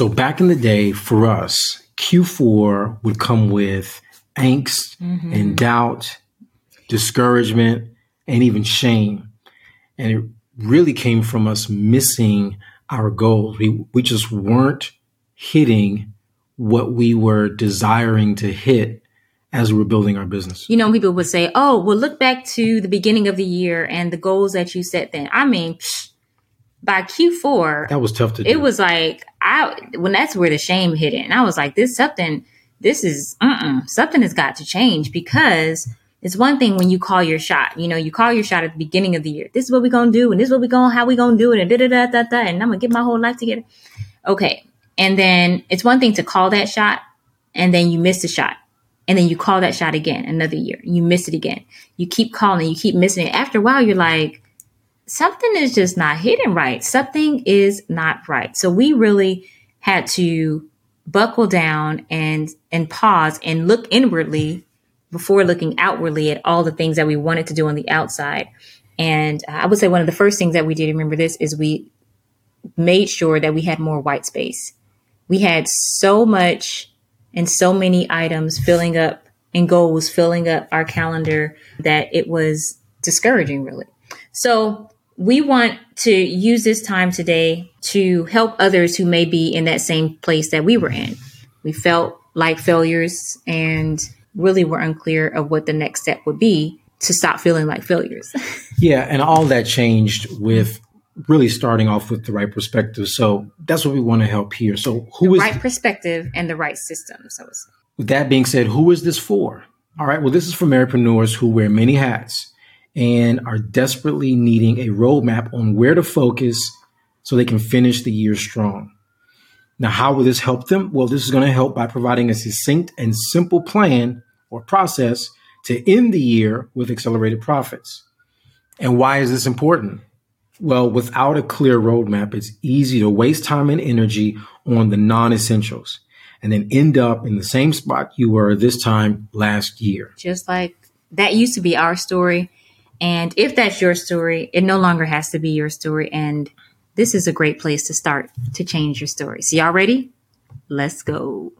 So back in the day for us, Q4 would come with angst mm-hmm. and doubt, discouragement, and even shame. And it really came from us missing our goals. We, we just weren't hitting what we were desiring to hit as we were building our business. You know, people would say, oh, well, look back to the beginning of the year and the goals that you set then. I mean, psh, by Q4, that was tough to do. It was like, I, when that's where the shame hit it, And I was like, this something, this is, uh something has got to change because it's one thing when you call your shot. You know, you call your shot at the beginning of the year. This is what we're gonna do, and this is what we're gonna how we gonna do it, and da da da da da. And I'm gonna get my whole life together. Okay, and then it's one thing to call that shot, and then you miss the shot, and then you call that shot again another year, you miss it again. You keep calling, you keep missing it. After a while, you're like, something is just not hitting right. Something is not right. So we really had to buckle down and and pause and look inwardly before looking outwardly at all the things that we wanted to do on the outside. And I would say one of the first things that we did, remember this, is we made sure that we had more white space. We had so much and so many items filling up and goals filling up our calendar that it was discouraging, really. So we want to use this time today to help others who may be in that same place that we were in. We felt like failures and really were unclear of what the next step would be to stop feeling like failures. yeah, and all that changed with really starting off with the right perspective. So that's what we want to help here. So who the is right perspective and the right system? So with that being said, who is this for? All right, well, this is for entrepreneurs who wear many hats and are desperately needing a roadmap on where to focus so they can finish the year strong. Now, how will this help them? Well, this is going to help by providing a succinct and simple plan or process to end the year with accelerated profits. And why is this important? Well, without a clear roadmap, it's easy to waste time and energy on the non essentials and then end up in the same spot you were this time last year. Just like that used to be our story. And if that's your story, it no longer has to be your story. And this is a great place to start to change your story. So, y'all ready? Let's go.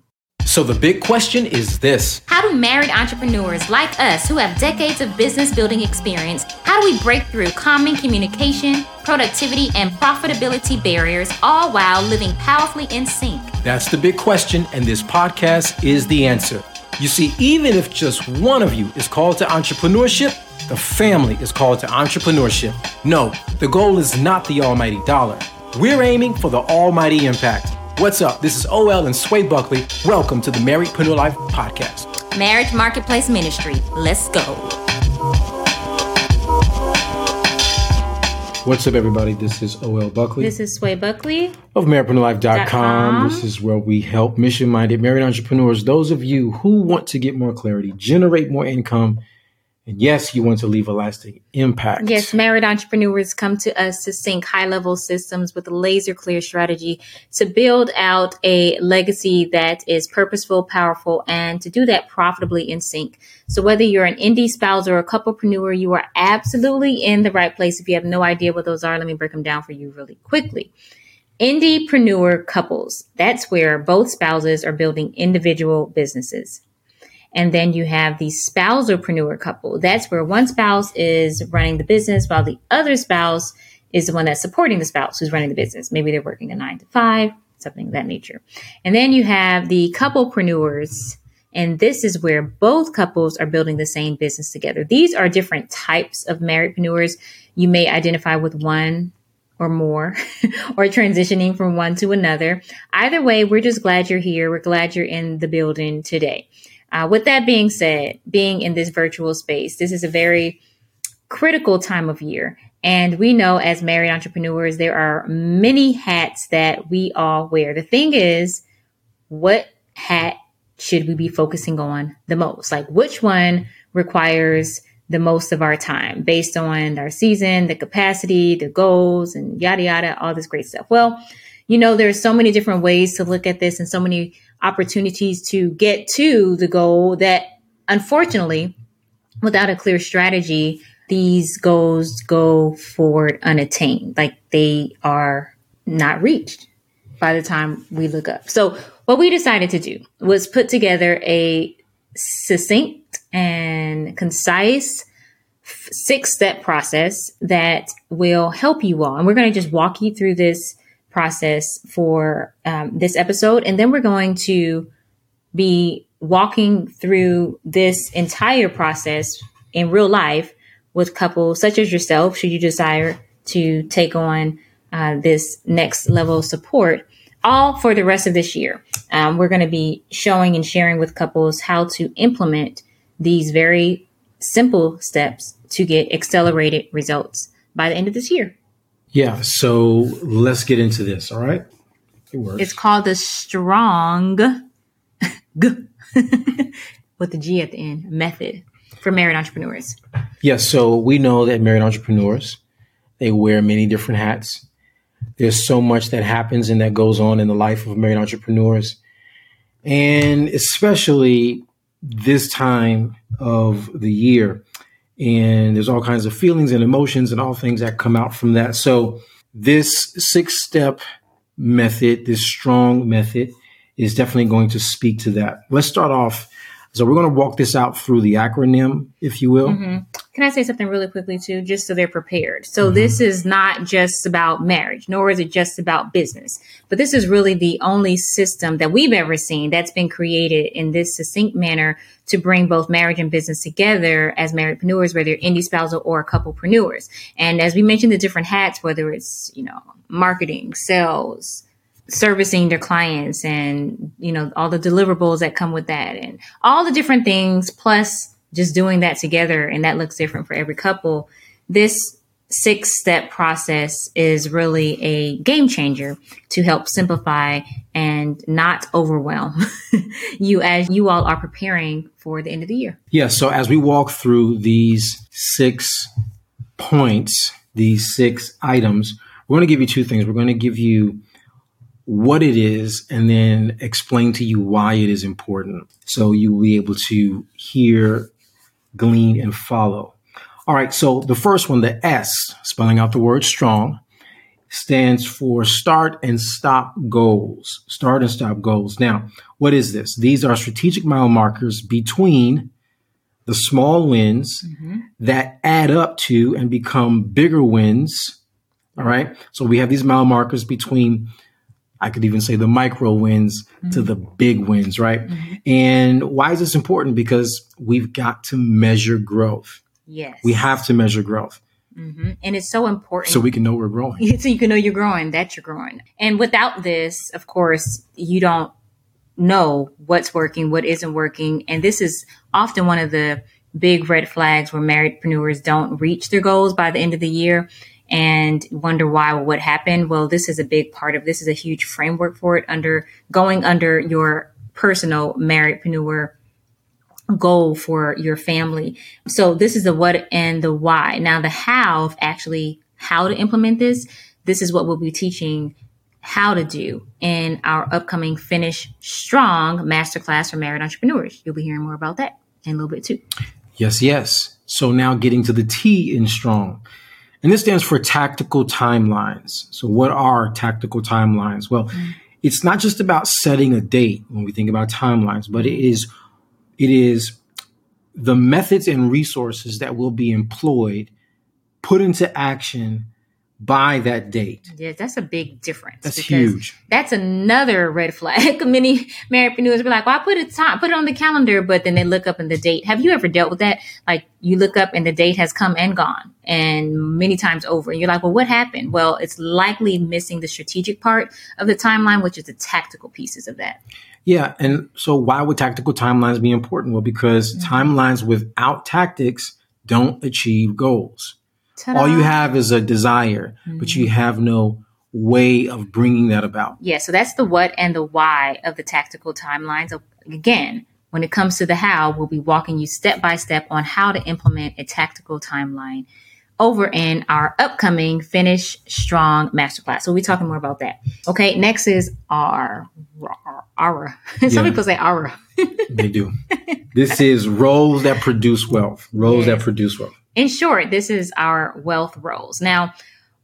So, the big question is this How do married entrepreneurs like us, who have decades of business building experience, how do we break through common communication, productivity, and profitability barriers, all while living powerfully in sync? That's the big question, and this podcast is the answer. You see, even if just one of you is called to entrepreneurship, the family is called to entrepreneurship. No, the goal is not the almighty dollar. We're aiming for the almighty impact. What's up? This is OL and Sway Buckley. Welcome to the Marriedpreneur Life Podcast. Marriage Marketplace Ministry. Let's go. What's up, everybody? This is OL Buckley. This is Sway Buckley of MarriedpreneurLife.com. This is where we help mission minded married entrepreneurs, those of you who want to get more clarity, generate more income, and yes, you want to leave a lasting impact. Yes, married entrepreneurs come to us to sync high level systems with a laser clear strategy to build out a legacy that is purposeful, powerful, and to do that profitably in sync. So whether you're an indie spouse or a couplepreneur, you are absolutely in the right place. If you have no idea what those are, let me break them down for you really quickly. Indiepreneur couples, that's where both spouses are building individual businesses. And then you have the spousalpreneur couple. That's where one spouse is running the business while the other spouse is the one that's supporting the spouse who's running the business. Maybe they're working a nine to five, something of that nature. And then you have the couplepreneurs. And this is where both couples are building the same business together. These are different types of marriedpreneurs. You may identify with one or more or transitioning from one to another. Either way, we're just glad you're here. We're glad you're in the building today. Uh, with that being said, being in this virtual space, this is a very critical time of year. And we know as married entrepreneurs, there are many hats that we all wear. The thing is, what hat should we be focusing on the most? Like, which one requires the most of our time based on our season, the capacity, the goals, and yada, yada, all this great stuff? Well, you know, there's so many different ways to look at this and so many opportunities to get to the goal that unfortunately, without a clear strategy, these goals go forward unattained, like they are not reached. by the time we look up. So, what we decided to do was put together a succinct and concise six step process that will help you all. And we're going to just walk you through this process for um, this episode. And then we're going to be walking through this entire process in real life with couples such as yourself, should you desire to take on uh, this next level of support, all for the rest of this year. Um, we're going to be showing and sharing with couples how to implement these very simple steps to get accelerated results by the end of this year. Yeah, so let's get into this, all right? It works. It's called the Strong G with the G at the end method for married entrepreneurs. Yes, yeah, so we know that married entrepreneurs they wear many different hats. There's so much that happens and that goes on in the life of married entrepreneurs. And especially this time of the year. And there's all kinds of feelings and emotions and all things that come out from that. So, this six step method, this strong method, is definitely going to speak to that. Let's start off so we're going to walk this out through the acronym, if you will. Mm-hmm. Can I say something really quickly too, just so they're prepared? So mm-hmm. this is not just about marriage, nor is it just about business, but this is really the only system that we've ever seen that's been created in this succinct manner to bring both marriage and business together as marriedpreneurs, whether indie spousal or couplepreneurs. And as we mentioned, the different hats, whether it's, you know, marketing, sales, servicing their clients and you know all the deliverables that come with that and all the different things plus just doing that together and that looks different for every couple this six step process is really a game changer to help simplify and not overwhelm you as you all are preparing for the end of the year yeah so as we walk through these six points these six items we're going to give you two things we're going to give you what it is and then explain to you why it is important. So you will be able to hear, glean, and follow. All right. So the first one, the S, spelling out the word strong, stands for start and stop goals. Start and stop goals. Now, what is this? These are strategic mile markers between the small wins mm-hmm. that add up to and become bigger wins. All right. So we have these mile markers between I could even say the micro wins mm-hmm. to the big wins, right? Mm-hmm. And why is this important? Because we've got to measure growth. Yes. We have to measure growth. Mm-hmm. And it's so important. So we can know we're growing. so you can know you're growing, that you're growing. And without this, of course, you don't know what's working, what isn't working. And this is often one of the big red flags where marriedpreneurs don't reach their goals by the end of the year and wonder why or what happened. Well, this is a big part of this is a huge framework for it under going under your personal marriedpreneur goal for your family. So this is the what and the why. Now the how of actually how to implement this. This is what we'll be teaching how to do in our upcoming Finish Strong Masterclass for Married Entrepreneurs. You'll be hearing more about that in a little bit too. Yes, yes. So now getting to the T in strong. And this stands for tactical timelines. So what are tactical timelines? Well, mm-hmm. it's not just about setting a date when we think about timelines, but it is it is the methods and resources that will be employed put into action by that date. Yeah, that's a big difference. That's huge. That's another red flag. Many marriedpreneurs be like, "Well, I put it time, put it on the calendar," but then they look up and the date. Have you ever dealt with that? Like you look up and the date has come and gone, and many times over, and you're like, "Well, what happened?" Well, it's likely missing the strategic part of the timeline, which is the tactical pieces of that. Yeah, and so why would tactical timelines be important? Well, because mm-hmm. timelines without tactics don't achieve goals. Ta-da. All you have is a desire, mm-hmm. but you mm-hmm. have no way of bringing that about. Yeah, so that's the what and the why of the tactical timelines. Again, when it comes to the how, we'll be walking you step by step on how to implement a tactical timeline over in our upcoming Finish Strong Masterclass. So we'll be talking more about that. Okay, next is our Aura. Some yeah. people say Aura. they do. This is roles that produce wealth. Roles yes. that produce wealth. In short, this is our wealth roles. Now,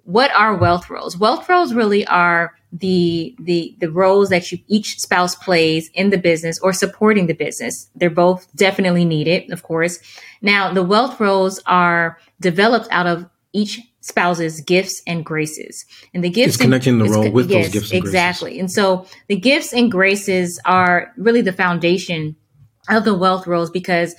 what are wealth roles? Wealth roles really are the the the roles that you each spouse plays in the business or supporting the business. They're both definitely needed, of course. Now, the wealth roles are developed out of each spouse's gifts and graces. And the gifts it's connecting the role with yes, those gifts and exactly. graces. And so the gifts and graces are really the foundation of the wealth roles because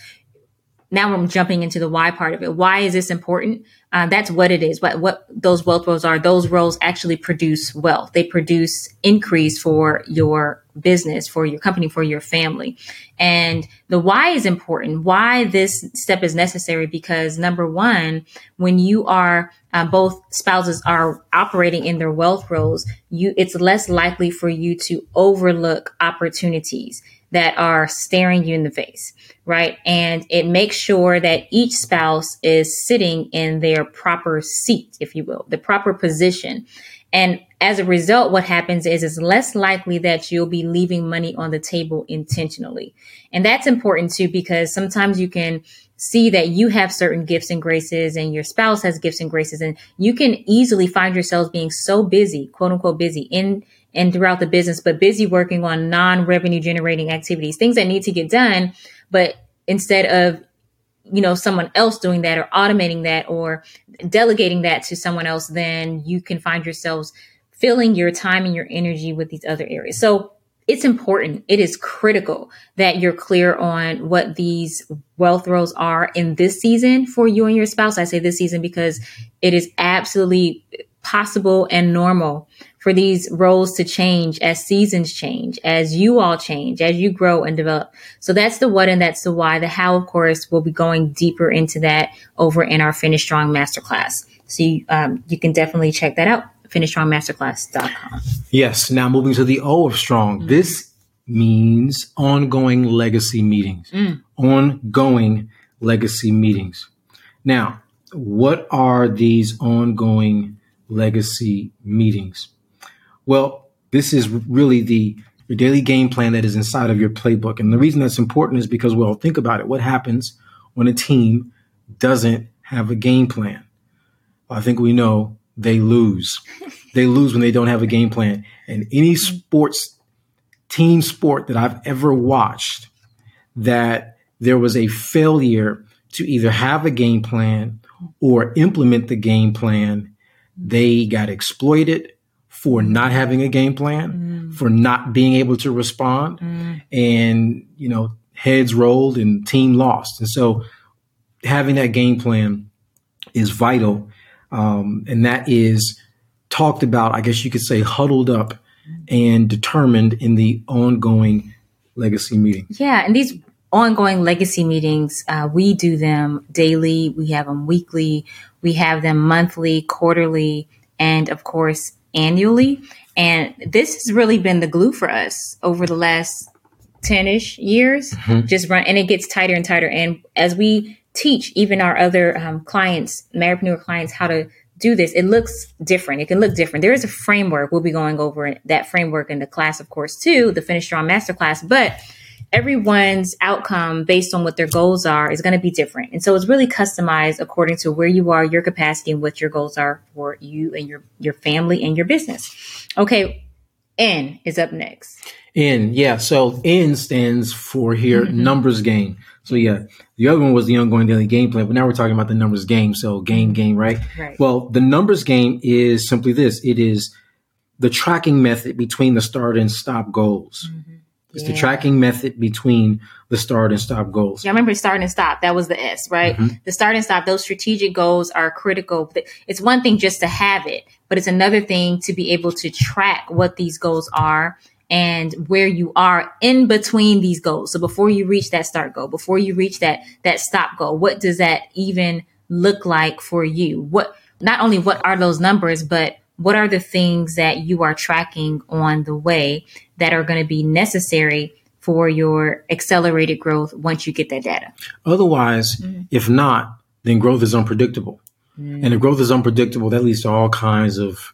now I'm jumping into the why part of it. Why is this important? Uh, that's what it is. What what those wealth roles are. Those roles actually produce wealth. They produce increase for your business, for your company, for your family. And the why is important. Why this step is necessary because number one, when you are uh, both spouses are operating in their wealth roles, you it's less likely for you to overlook opportunities that are staring you in the face, right? And it makes sure that each spouse is sitting in their proper seat, if you will, the proper position. And as a result, what happens is it's less likely that you'll be leaving money on the table intentionally. And that's important too, because sometimes you can see that you have certain gifts and graces and your spouse has gifts and graces and you can easily find yourselves being so busy, quote unquote busy in and throughout the business, but busy working on non-revenue generating activities, things that need to get done. But instead of, you know, someone else doing that or automating that or delegating that to someone else, then you can find yourselves filling your time and your energy with these other areas. So it's important. It is critical that you're clear on what these wealth roles are in this season for you and your spouse. I say this season because it is absolutely possible and normal for these roles to change as seasons change, as you all change, as you grow and develop. So that's the what and that's the why. The how, of course, we'll be going deeper into that over in our Finish Strong Masterclass. So you, um, you can definitely check that out, finishstrongmasterclass.com. Yes. Now moving to the O of strong. Mm-hmm. This means ongoing legacy meetings. Mm. Ongoing legacy meetings. Now, what are these ongoing legacy meetings? Well, this is really the your daily game plan that is inside of your playbook. And the reason that's important is because, well, think about it. What happens when a team doesn't have a game plan? I think we know they lose. they lose when they don't have a game plan. And any sports team sport that I've ever watched that there was a failure to either have a game plan or implement the game plan, they got exploited for not having a game plan, mm. for not being able to respond, mm. and you know heads rolled and team lost. And so having that game plan is vital, um, and that is talked about. I guess you could say huddled up and determined in the ongoing legacy meeting. Yeah, and these ongoing legacy meetings, uh, we do them daily. We have them weekly. We have them monthly, quarterly, and of course annually. And this has really been the glue for us over the last 10 ish years. Mm-hmm. Just run, and it gets tighter and tighter. And as we teach even our other um, clients, Marriedpreneur clients, how to do this, it looks different. It can look different. There is a framework. We'll be going over that framework in the class, of course, too, the Finish Strong Masterclass. But everyone's outcome based on what their goals are is going to be different. And so it's really customized according to where you are, your capacity, and what your goals are for you and your, your family and your business. Okay. N is up next. N, yeah. So N stands for here mm-hmm. numbers game. So yeah, the other one was the ongoing daily game plan, but now we're talking about the numbers game. So game game, right? Right. Well, the numbers game is simply this: it is the tracking method between the start and stop goals. Mm-hmm. It's yeah. the tracking method between the start and stop goals. Yeah, I remember start and stop. That was the S, right? Mm-hmm. The start and stop, those strategic goals are critical. It's one thing just to have it, but it's another thing to be able to track what these goals are and where you are in between these goals. So before you reach that start goal, before you reach that that stop goal, what does that even look like for you? What not only what are those numbers, but what are the things that you are tracking on the way that are going to be necessary for your accelerated growth once you get that data. Otherwise, mm-hmm. if not, then growth is unpredictable. Mm-hmm. And if growth is unpredictable, that leads to all kinds of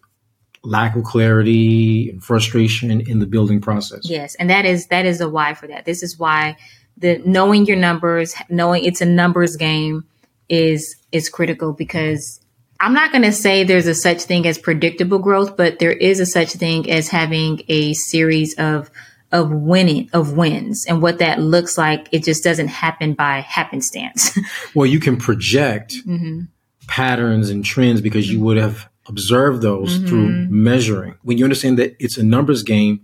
lack of clarity and frustration in the building process. Yes, and that is that is a why for that. This is why the knowing your numbers, knowing it's a numbers game is is critical because I'm not going to say there's a such thing as predictable growth, but there is a such thing as having a series of of winning of wins and what that looks like. It just doesn't happen by happenstance. well, you can project mm-hmm. patterns and trends because you would have observed those mm-hmm. through measuring. When you understand that it's a numbers game,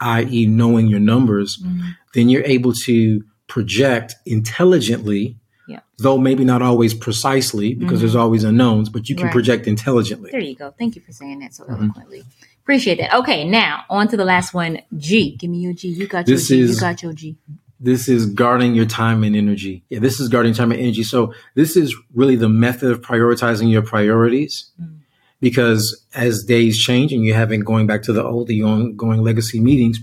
i.e., knowing your numbers, mm-hmm. then you're able to project intelligently yeah. Though maybe not always precisely because mm-hmm. there's always unknowns, but you can right. project intelligently. There you go. Thank you for saying that so mm-hmm. eloquently. Appreciate that. Okay, now on to the last one. G. Give me your G. You got this your G. Is, you got your G. This is guarding your time and energy. Yeah, this is guarding time and energy. So this is really the method of prioritizing your priorities. Mm. Because as days change and you're having going back to the old, the ongoing legacy meetings,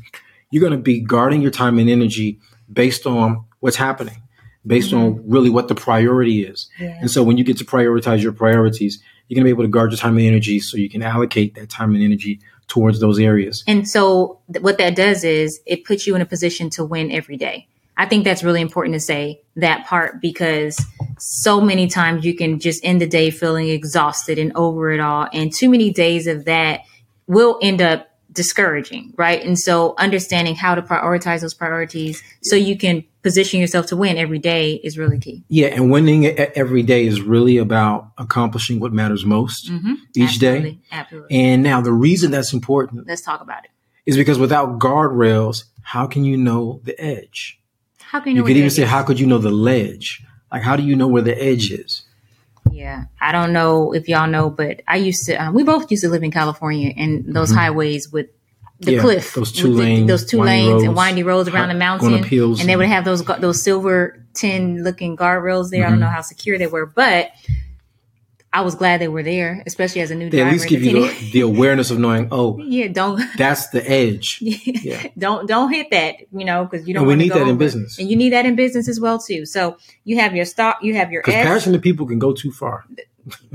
you're going to be guarding your time and energy based on what's happening based mm-hmm. on really what the priority is. Yeah. And so when you get to prioritize your priorities, you're going to be able to guard your time and energy so you can allocate that time and energy towards those areas. And so th- what that does is it puts you in a position to win every day. I think that's really important to say that part because so many times you can just end the day feeling exhausted and over it all. And too many days of that will end up discouraging, right? And so understanding how to prioritize those priorities so you can position yourself to win every day is really key. Yeah, and winning every day is really about accomplishing what matters most mm-hmm. each Absolutely. day. Absolutely. And now the reason that's important. Let's talk about it. Is because without guardrails, how can you know the edge? How can you? You could even say, is? how could you know the ledge? Like, how do you know where the edge is? Yeah, I don't know if y'all know, but I used to. Um, we both used to live in California, and those mm-hmm. highways with the yeah, cliff, those two lanes, the, those two lanes roads, and windy roads around the mountain, and they would have those those silver tin looking guardrails there. Mm-hmm. I don't mm-hmm. know how secure they were, but I was glad they were there, especially as a new they driver. At least give you the, the, awareness of knowing, oh, yeah, don't. That's the edge. Yeah. don't don't hit that, you know, because you don't. And we need that over. in business, and you need that in business as well too. So you have your stock, you have your because passionate people can go too far.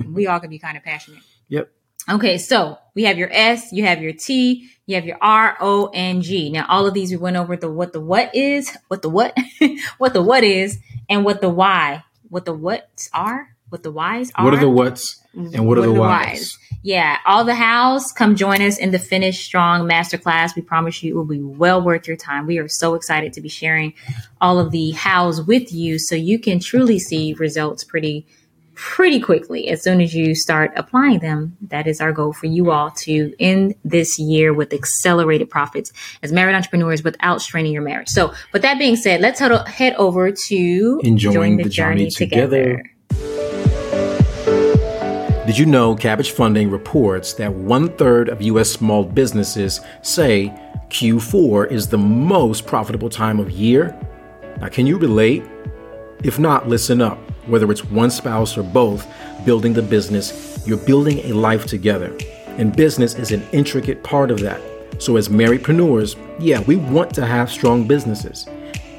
we all can be kind of passionate. Yep. Okay, so we have your S, you have your T, you have your R, O, and G. Now, all of these we went over the what the what is, what the what, what the what is, and what the why, what the what's are, what the whys are. What are the what's and what, what are the, the whys? Yeah, all the hows. Come join us in the Finish Strong Masterclass. We promise you it will be well worth your time. We are so excited to be sharing all of the hows with you, so you can truly see results pretty pretty quickly as soon as you start applying them. That is our goal for you all to end this year with accelerated profits as married entrepreneurs without straining your marriage. So, with that being said, let's head, head over to enjoying the, the, journey, journey together. together. Did you know Kabbage Funding reports that one third of U.S. small businesses say Q4 is the most profitable time of year? Now, can you relate? If not, listen up. Whether it's one spouse or both building the business, you're building a life together. And business is an intricate part of that. So, as marriedpreneurs, yeah, we want to have strong businesses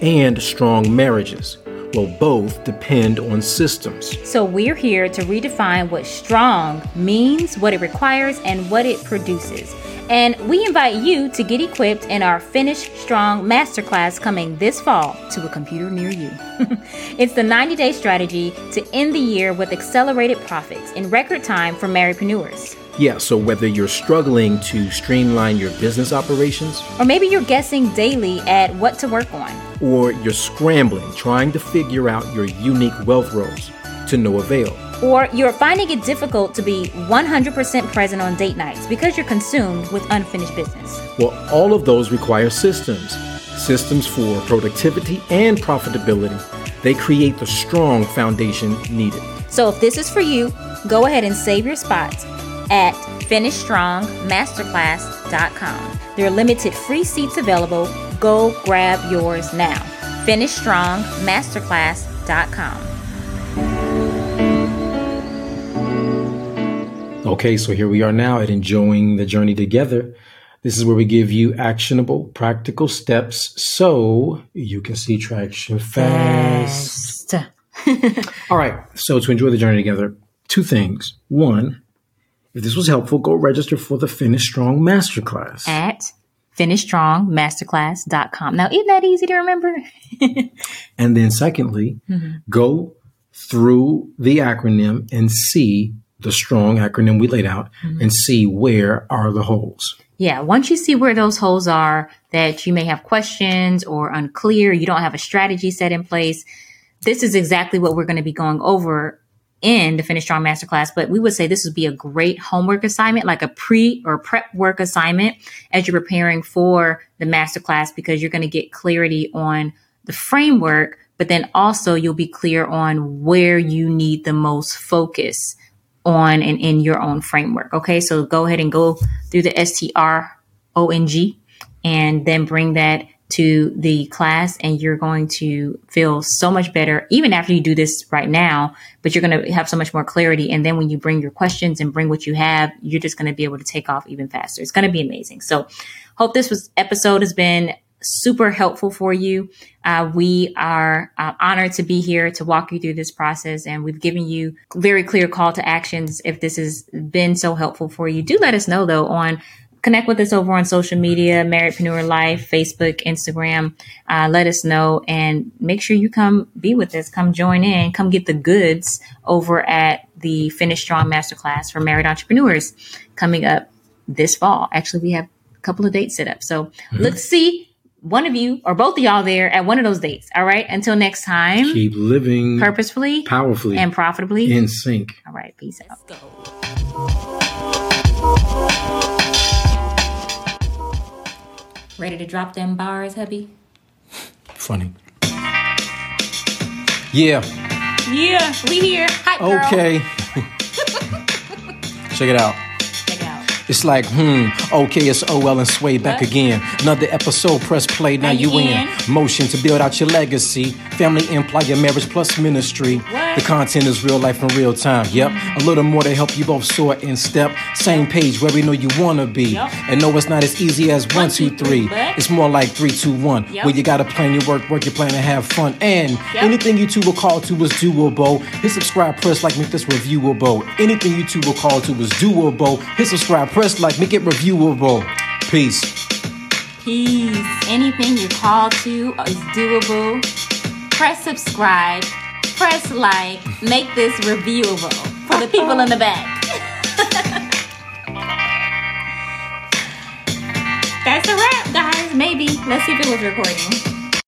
and strong marriages. Well, both depend on systems. So, we're here to redefine what strong means, what it requires, and what it produces. And we invite you to get equipped in our Finish Strong Masterclass coming this fall to a computer near you. it's the 90 day strategy to end the year with accelerated profits in record time for marriedpreneurs. Yeah, so whether you're struggling to streamline your business operations, or maybe you're guessing daily at what to work on, or you're scrambling trying to figure out your unique wealth roles to no avail or you're finding it difficult to be 100% present on date nights because you're consumed with unfinished business. Well, all of those require systems systems for productivity and profitability. They create the strong foundation needed. So, if this is for you, go ahead and save your spots at finishstrongmasterclass.com. There are limited free seats available. Go grab yours now. finishstrongmasterclass.com. Okay, so here we are now at enjoying the journey together. This is where we give you actionable, practical steps so you can see traction fast. fast. All right, so to enjoy the journey together, two things. One, if this was helpful, go register for the Finish Strong Masterclass at finishstrongmasterclass.com. Now, isn't that easy to remember? and then, secondly, mm-hmm. go through the acronym and see the strong acronym we laid out mm-hmm. and see where are the holes. Yeah, once you see where those holes are that you may have questions or unclear, you don't have a strategy set in place, this is exactly what we're going to be going over in the Finish Strong Masterclass. But we would say this would be a great homework assignment, like a pre or prep work assignment as you're preparing for the masterclass because you're going to get clarity on the framework, but then also you'll be clear on where you need the most focus on and in your own framework. Okay. So go ahead and go through the STRONG and then bring that to the class and you're going to feel so much better even after you do this right now but you're going to have so much more clarity and then when you bring your questions and bring what you have you're just going to be able to take off even faster it's going to be amazing so hope this was episode has been super helpful for you. Uh, we are uh, honored to be here to walk you through this process, and we've given you very clear call to actions. If this has been so helpful for you, do let us know though on connect with us over on social media, Marriedpreneur Life, Facebook, Instagram. Uh, let us know and make sure you come be with us. Come join in. Come get the goods over at the Finish Strong Masterclass for married entrepreneurs coming up this fall. Actually, we have a couple of dates set up. So mm-hmm. let's see one of you or both of y'all there at one of those dates. All right. Until next time, keep living purposefully, powerfully, and profitably in sync. All right. Peace out. Ready to drop them bars, hubby? Funny. Yeah. Yeah, we here. Hi, okay. Check it out. It's like, hmm, okay, it's OL and Sway back what? again. Another episode, press play, now you, in. Motion to build out your legacy. Family, employer, marriage plus ministry. What? The content is real life in real time. Yep. Mm-hmm. A little more to help you both soar in step. Same page where we know you wanna be. Yep. And no, it's not as easy as one, one two, three. three. It's more like three, two, one. Yep. Where you gotta plan your work, work your plan, and have fun. And yep. anything you two will call to is doable. Hit subscribe, press like, make this reviewable. Anything you two will call to is doable. Hit subscribe, press like, make it reviewable. Peace. Peace. Anything you call to is doable. Press subscribe, press like, make this reviewable for the people in the back. That's a wrap, guys. Maybe. Let's see if it was recording.